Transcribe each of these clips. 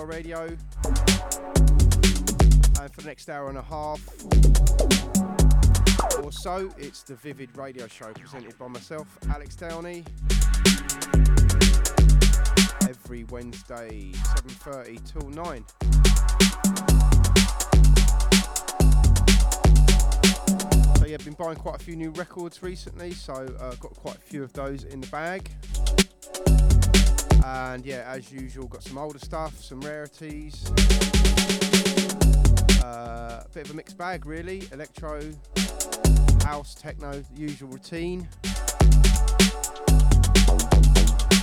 Radio. And for the next hour and a half or so, it's the Vivid Radio Show presented by myself, Alex Downey. Every Wednesday, 7.30 till 9. So yeah, been buying quite a few new records recently, so uh, got quite a few of those in the bag. And yeah, as usual, got some older stuff, some rarities. Uh, a bit of a mixed bag, really. Electro, house, techno, usual routine.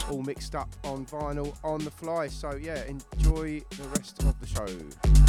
All mixed up on vinyl on the fly. So yeah, enjoy the rest of the show.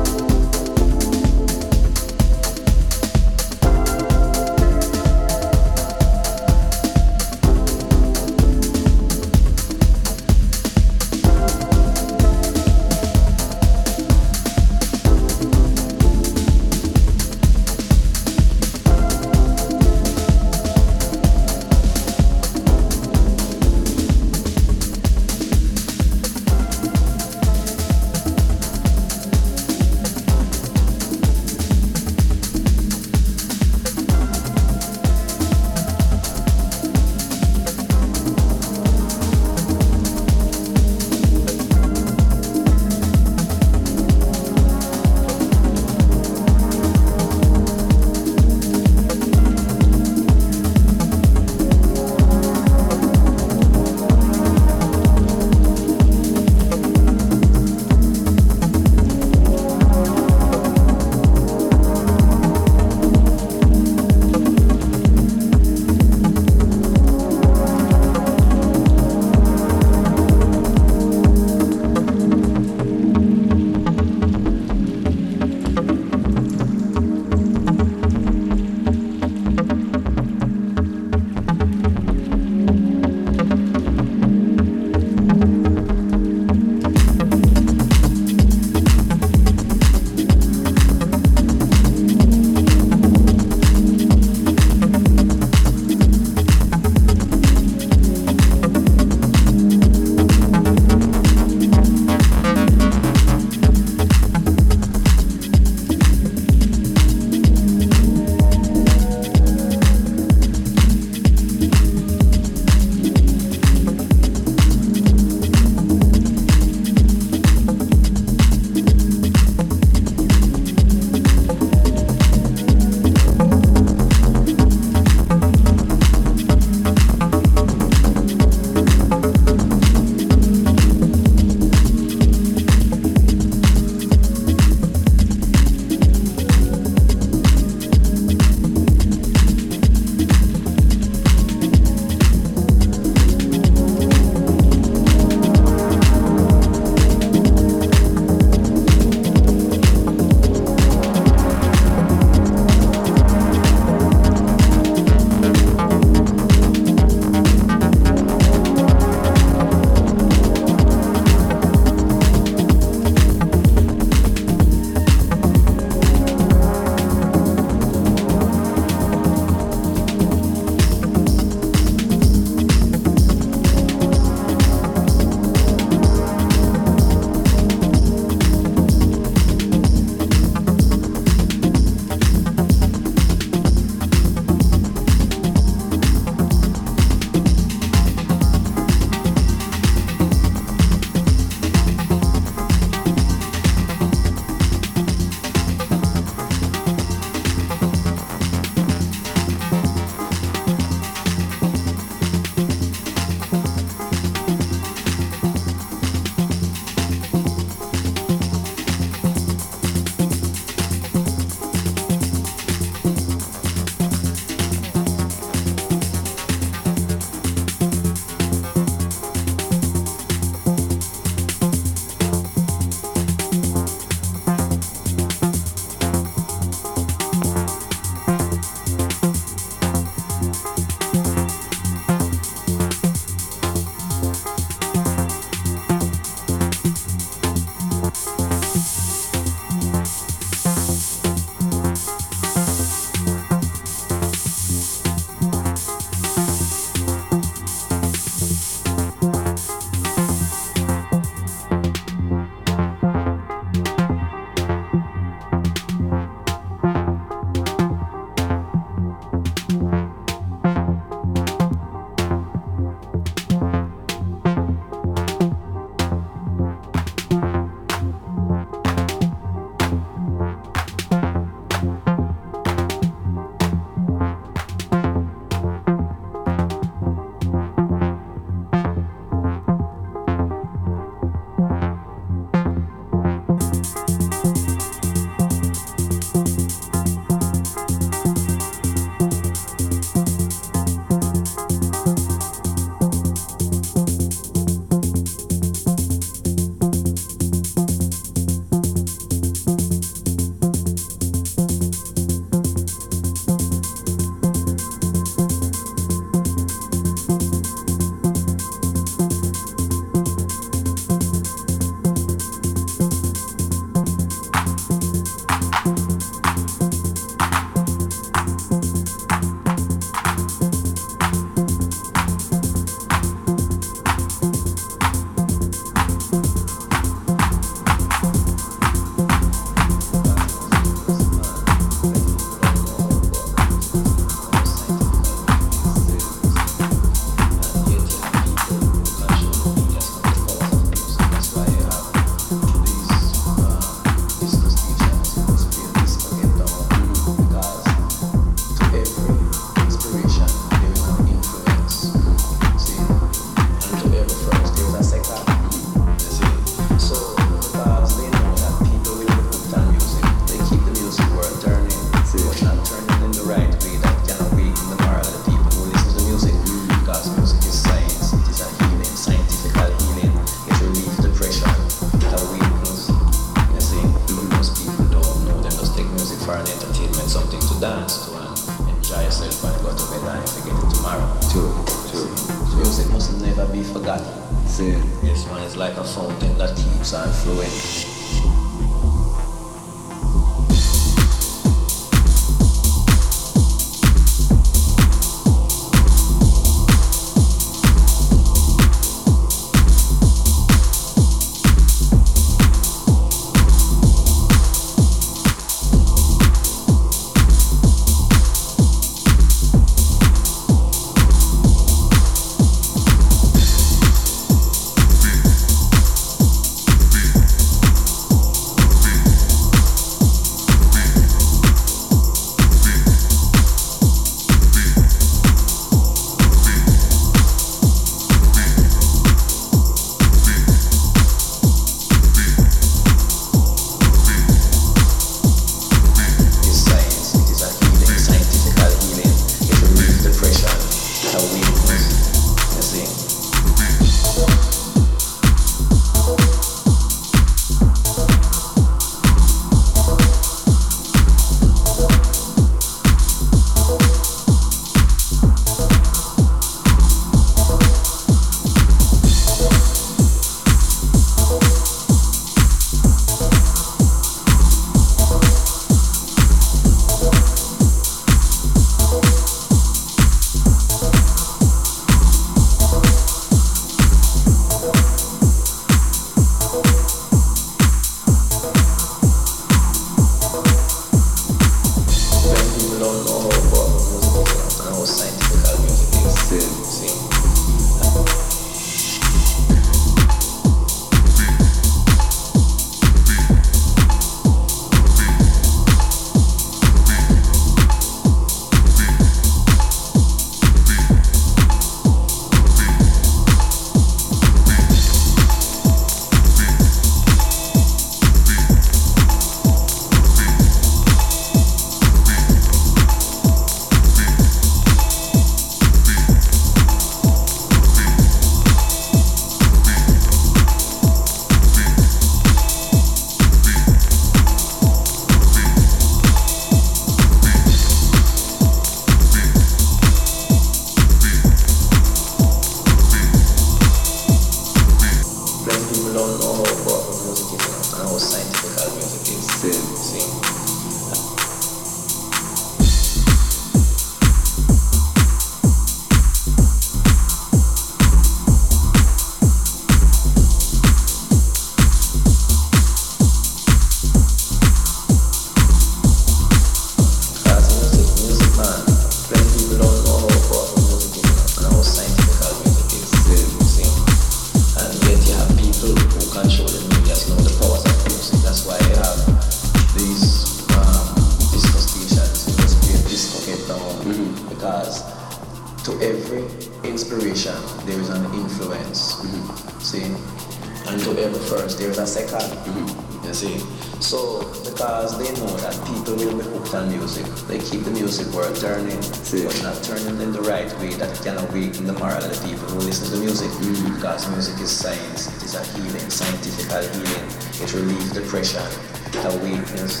because they know that people will be hooked on music. They keep the music world turning, sí. but not turning in the right way that can awaken the moral of the people who listen to music. Mm. Because music is science, it is a healing, scientific healing. It relieves depression, it awakens.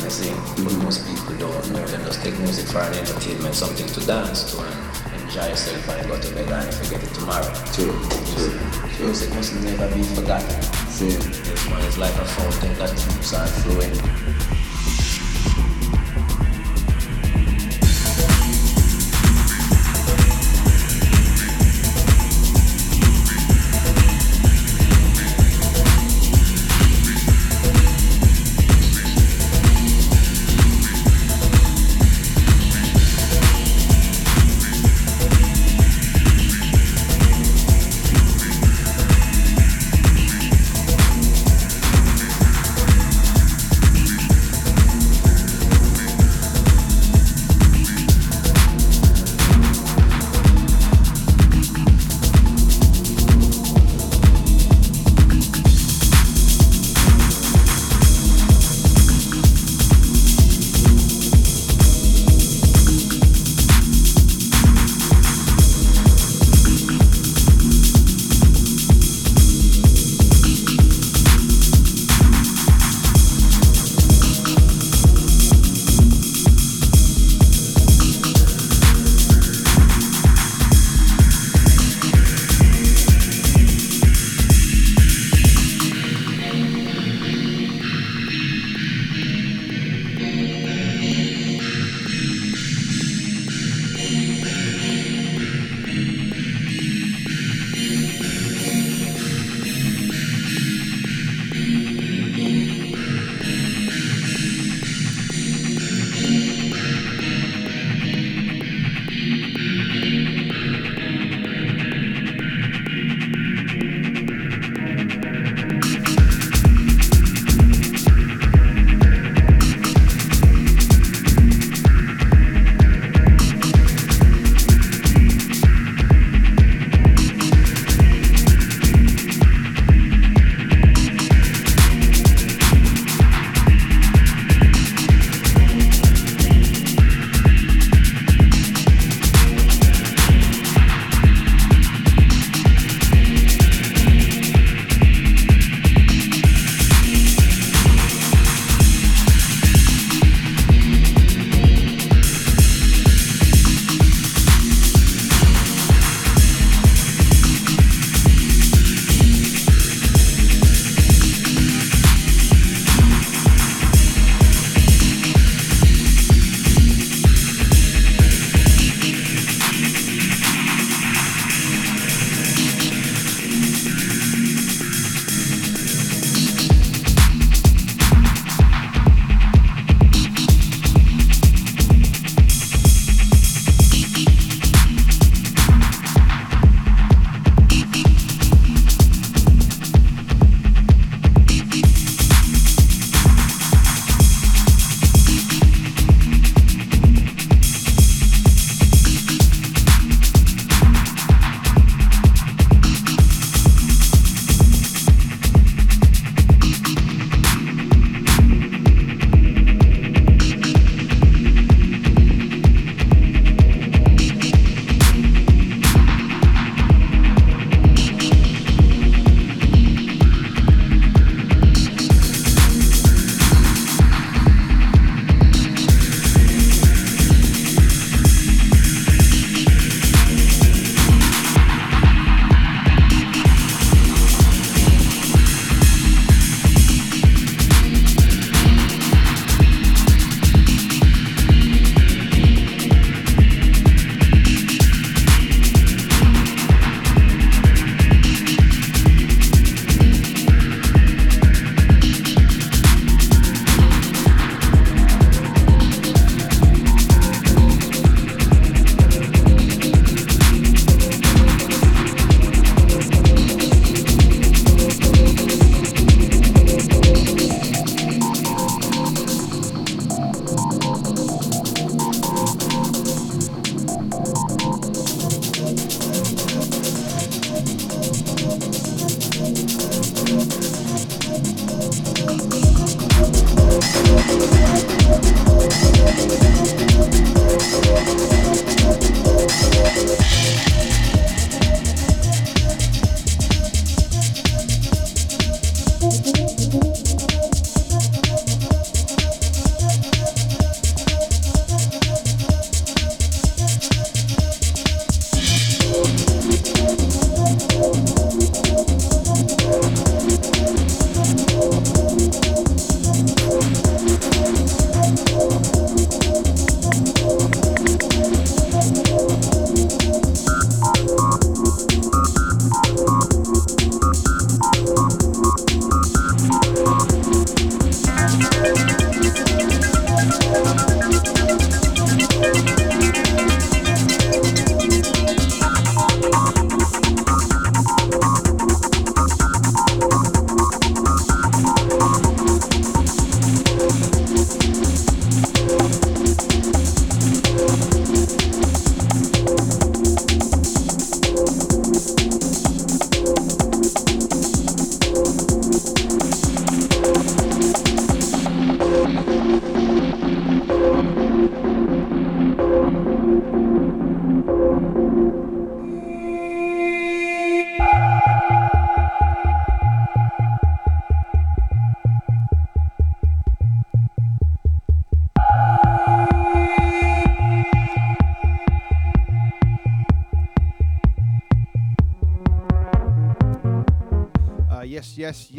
I think mm. most people don't know They just take music for an entertainment, something to dance to and enjoy yourself and go to bed and forget it tomorrow. True, true. Music must never be forgotten. This one is like a fountain that keeps on flowing.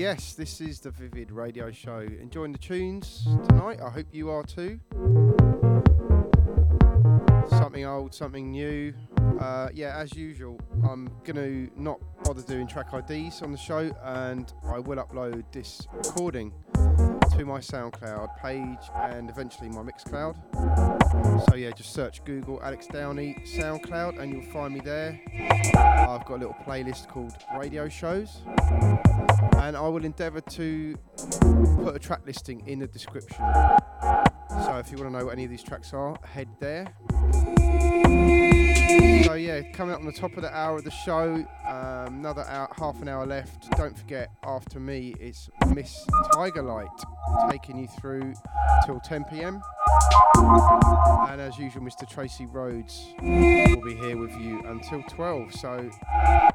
Yes. This is the Vivid Radio Show. Enjoying the tunes tonight. I hope you are too. Something old, something new. Uh, yeah, as usual, I'm going to not bother doing track IDs on the show and I will upload this recording to my SoundCloud page and eventually my Mixcloud. So yeah, just search Google Alex Downey SoundCloud and you'll find me there. I've got a little playlist called Radio Shows and I will endeavour to put a track listing in the description. So if you want to know what any of these tracks are, head there. So yeah, coming up on the top of the hour of the show, another hour, half an hour left. Don't forget, after me, it's Miss Tiger Light taking you through till 10 p.m. And as usual, Mr. Tracy Rhodes will be here with you until 12. So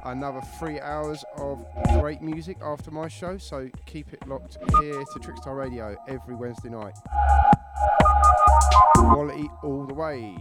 another three hours of great music after my show. So keep it locked here to Trickstar Radio every Wednesday night. Quality all the way.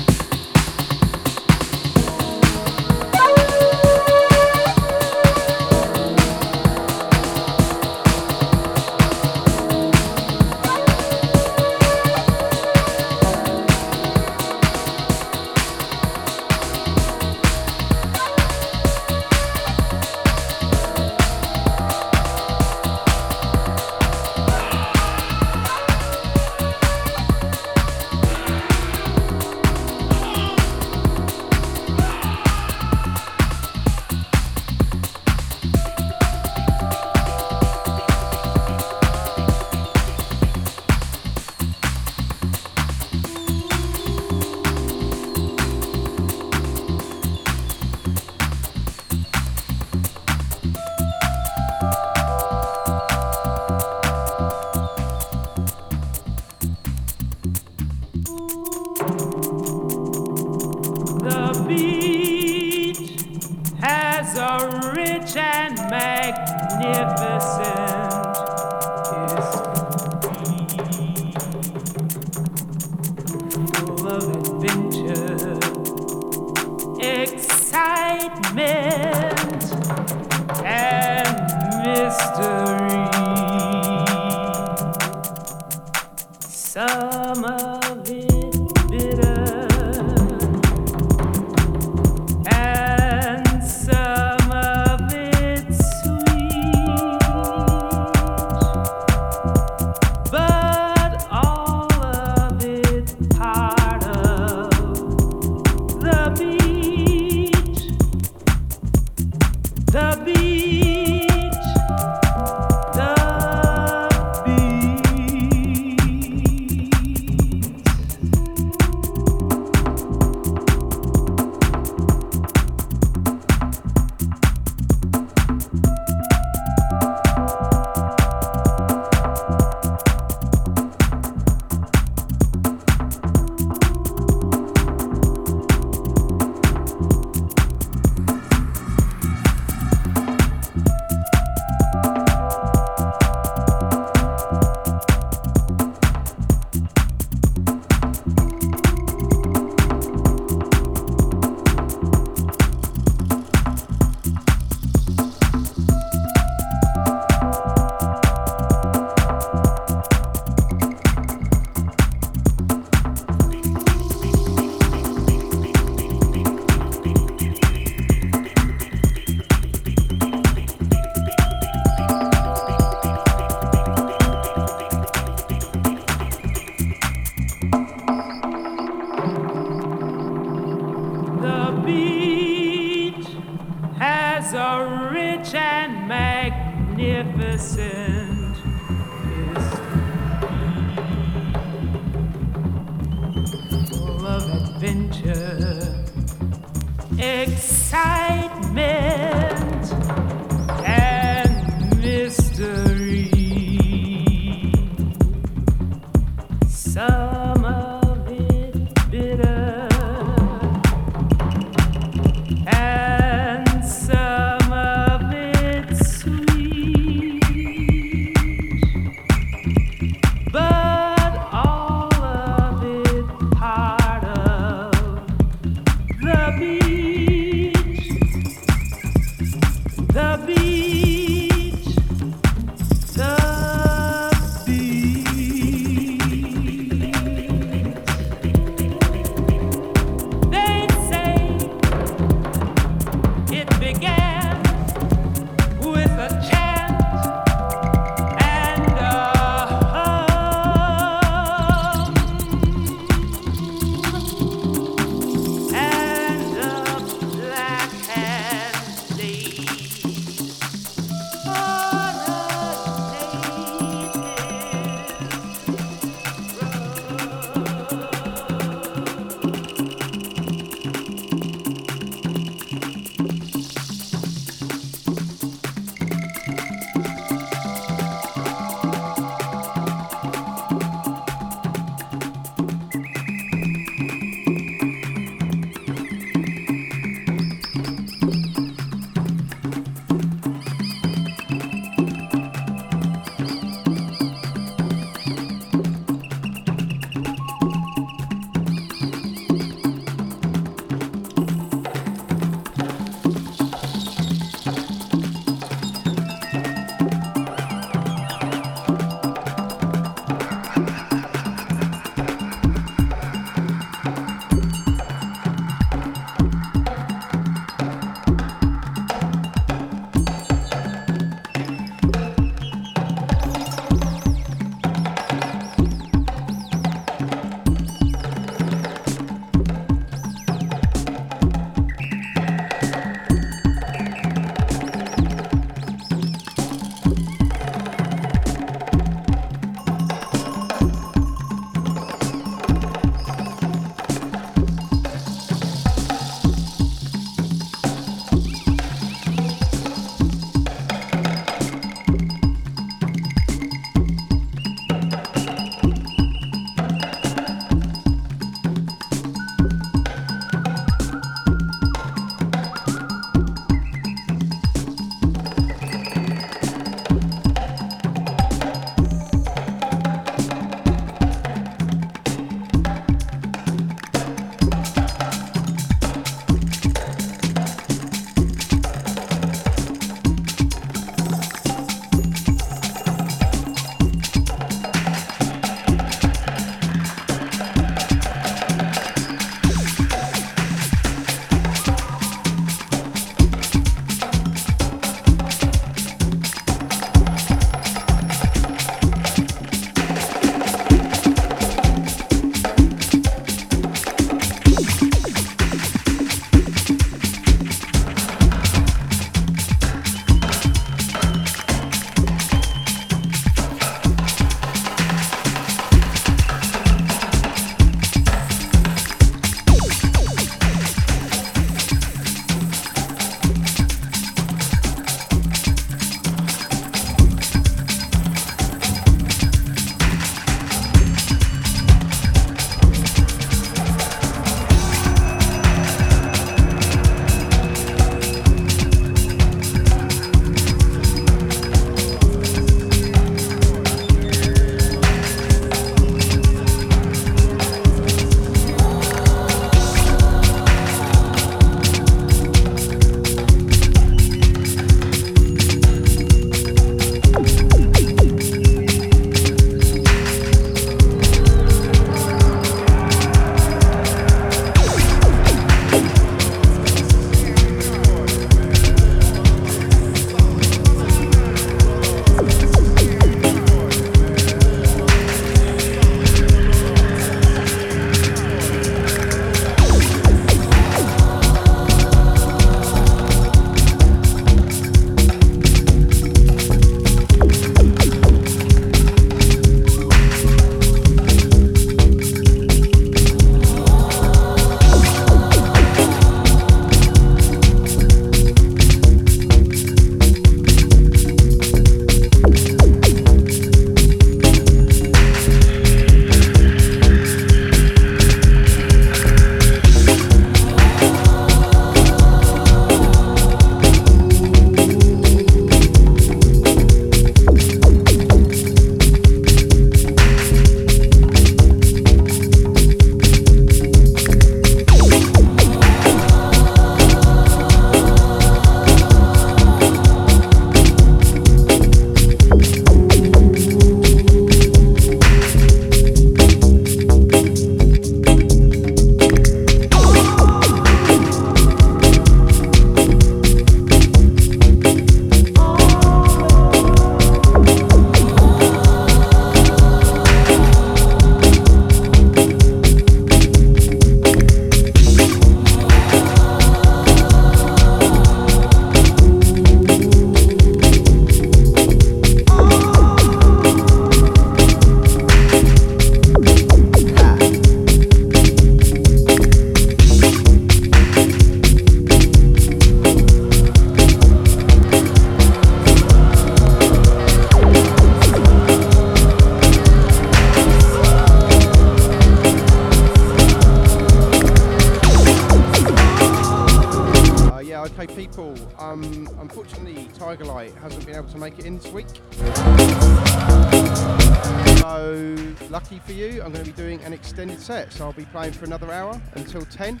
Set. So, I'll be playing for another hour until 10.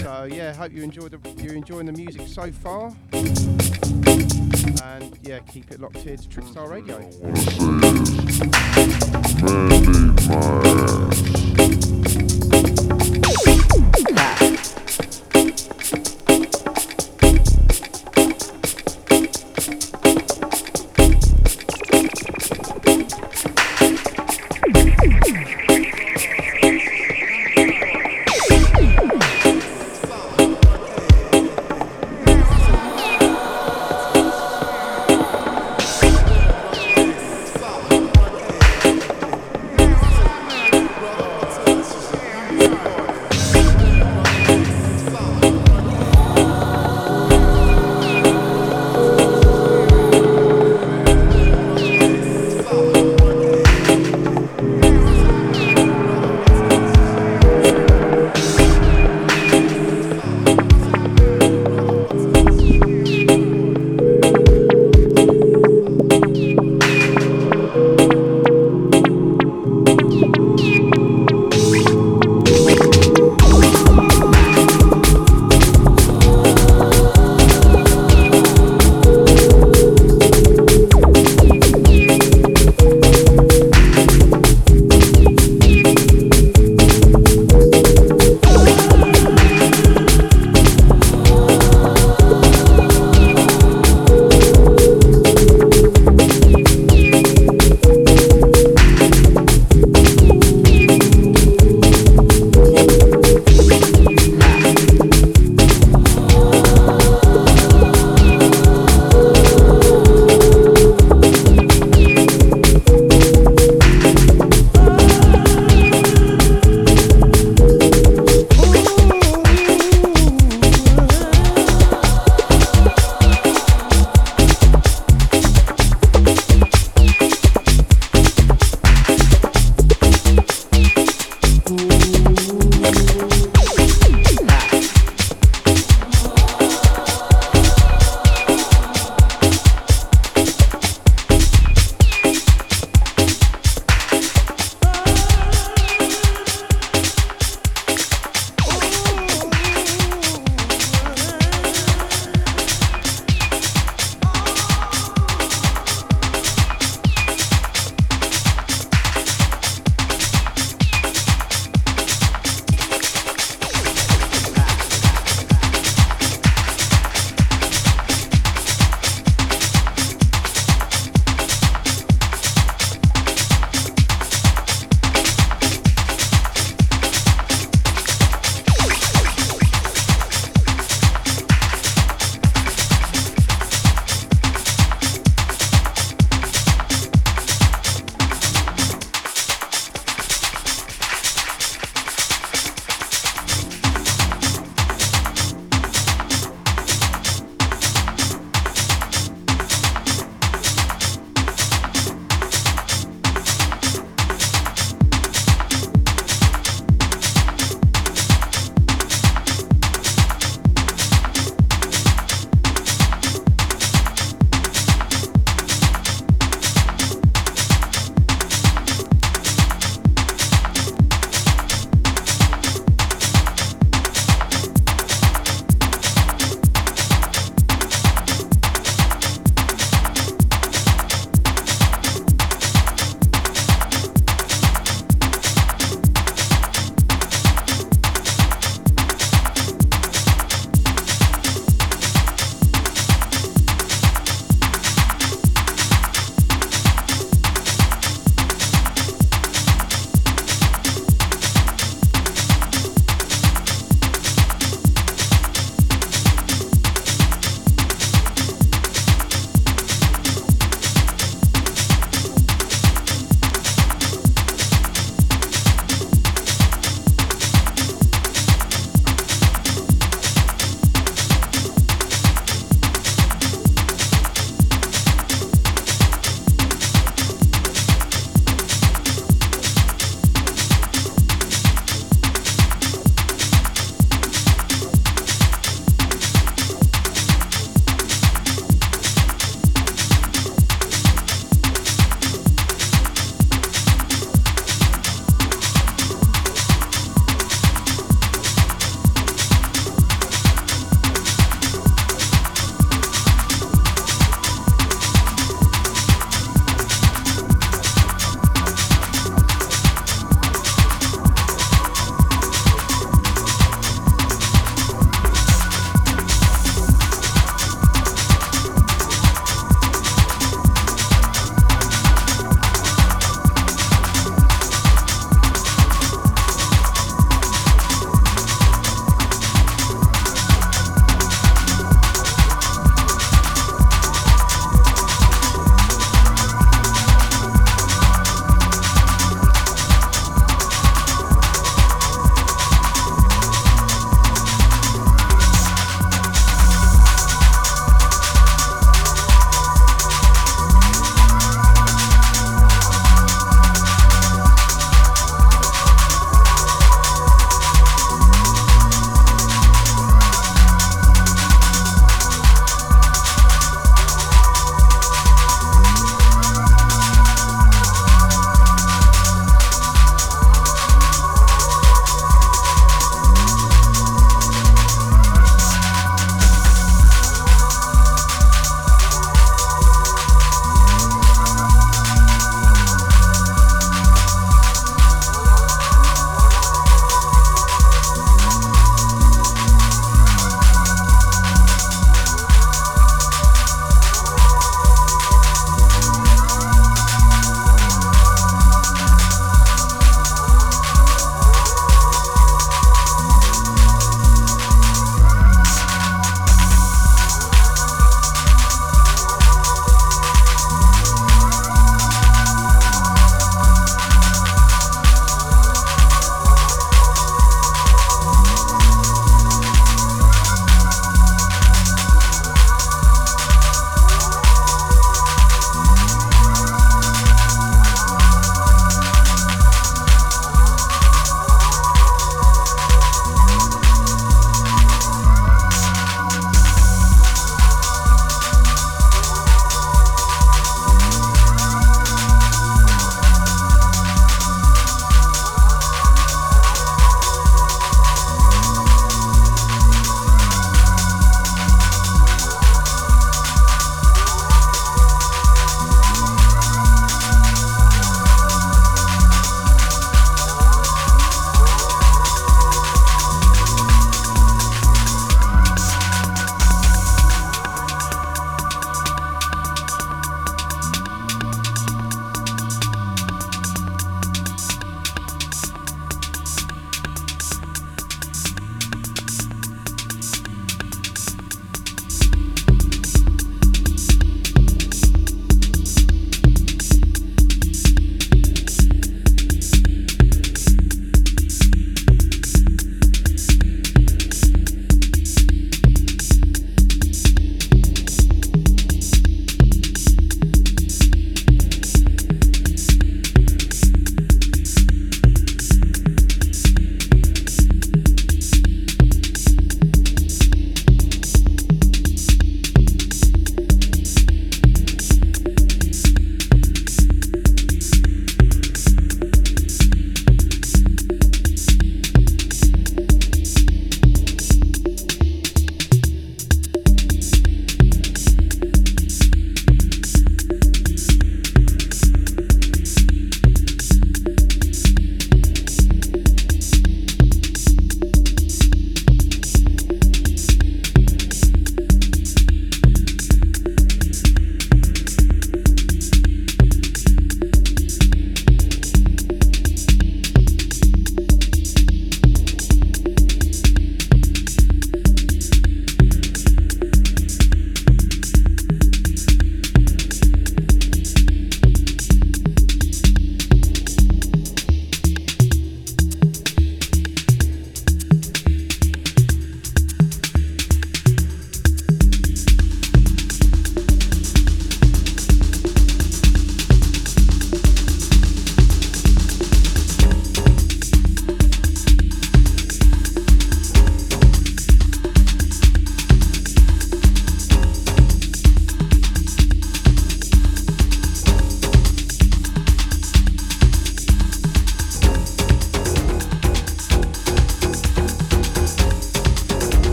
So, yeah, hope you enjoyed the, you're enjoying the music so far. And yeah, keep it locked here to Trickstar Radio. Radio.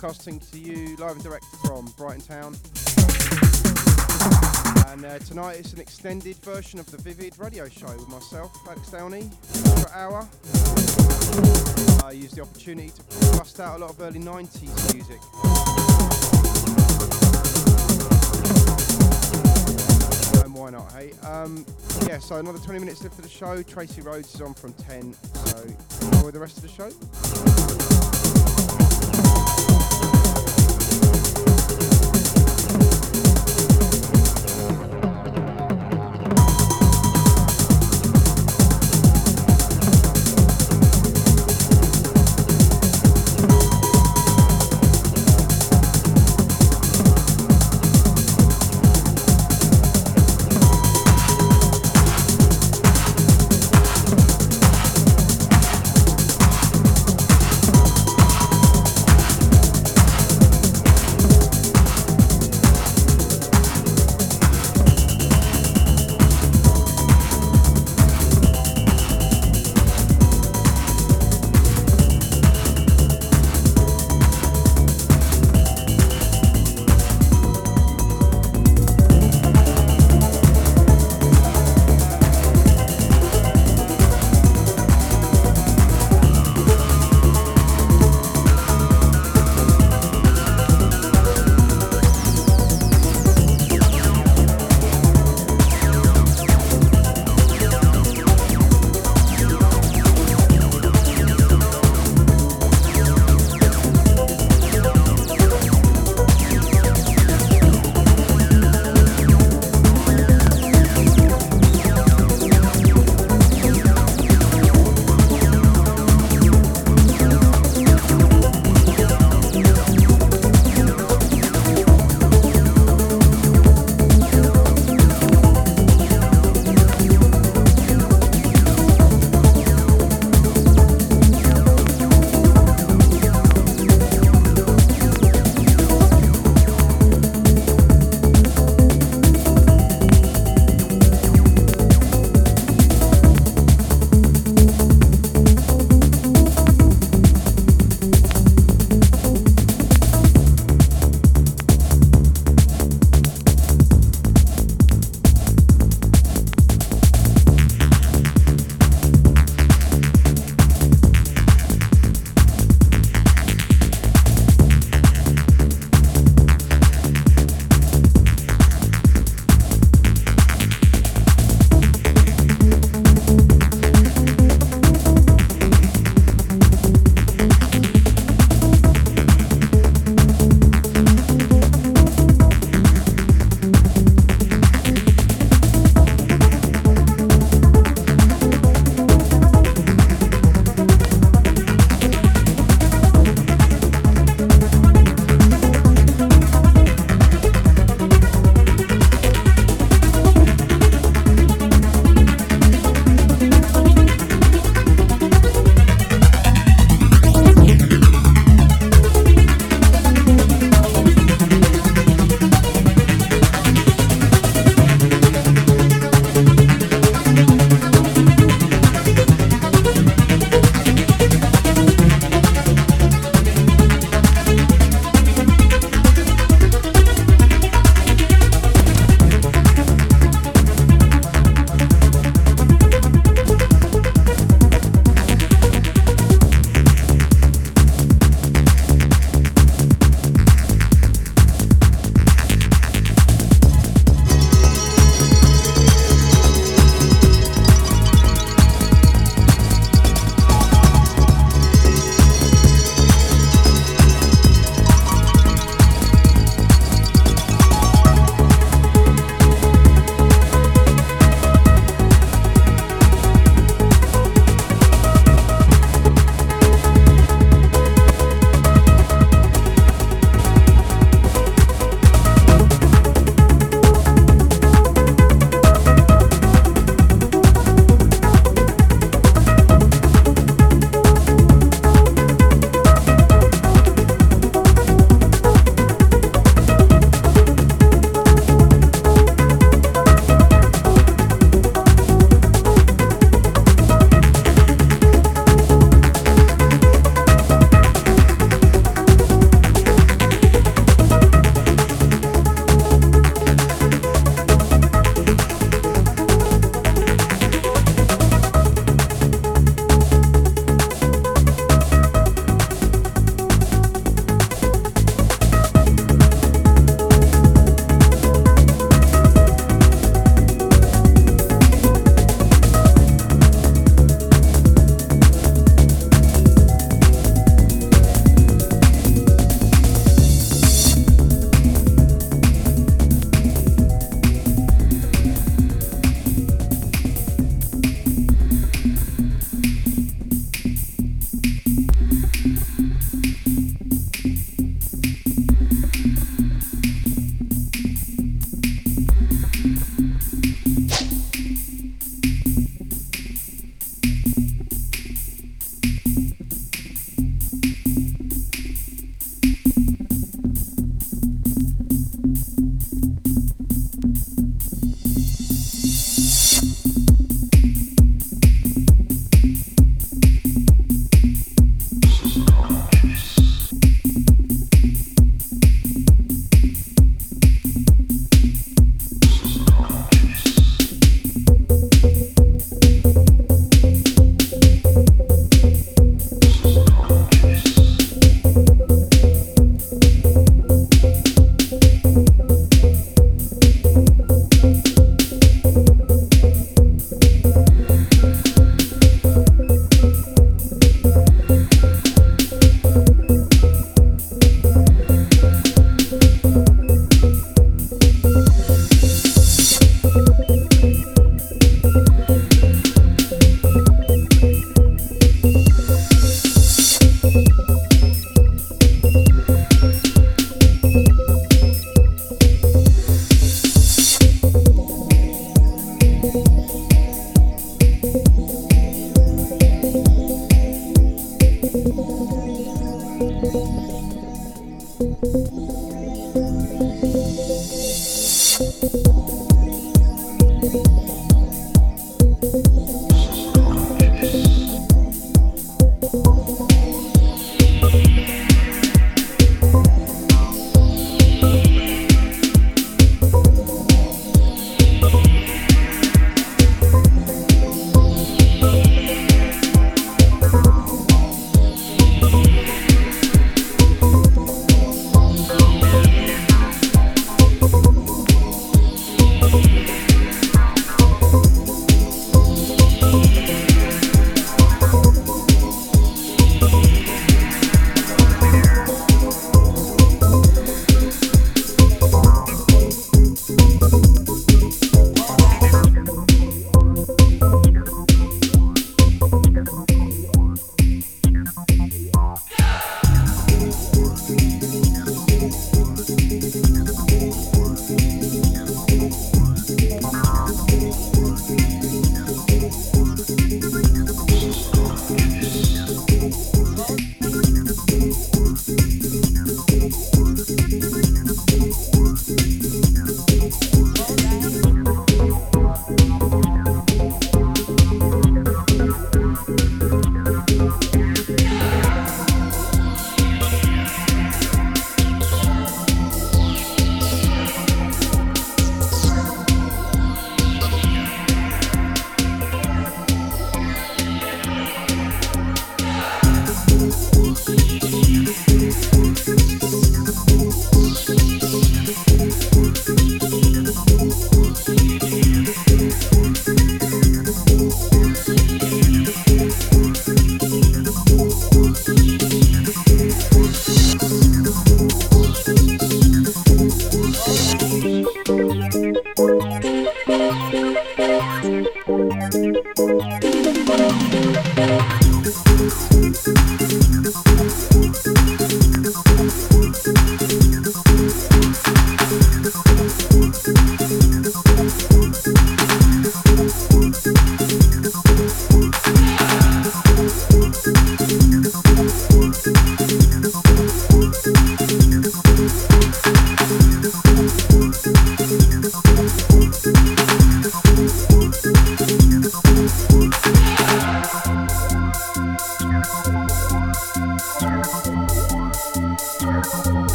Broadcasting to you live and direct from Brighton Town. And uh, tonight it's an extended version of the Vivid Radio Show with myself, Alex Downey, for an hour. I used the opportunity to bust out a lot of early 90s music. And why not, hey? Um, yeah, so another 20 minutes left of the show. Tracy Rhodes is on from 10, so enjoy the rest of the show.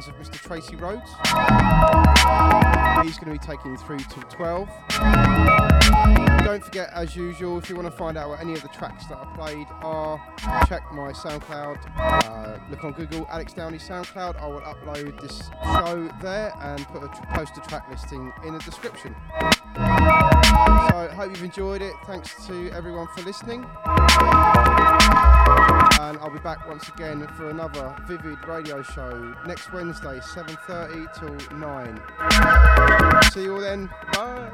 Hands of Mr. Tracy Rhodes. He's going to be taking you through till 12. Don't forget, as usual, if you want to find out what any of the tracks that I played are, check my SoundCloud. Uh, look on Google, Alex Downey SoundCloud. I will upload this show there and put a tr- post a track listing in the description. So, I hope you've enjoyed it. Thanks to everyone for listening. And I'll be back once again for another Vivid radio show next Wednesday, 7.30 till 9. See you all then. Bye.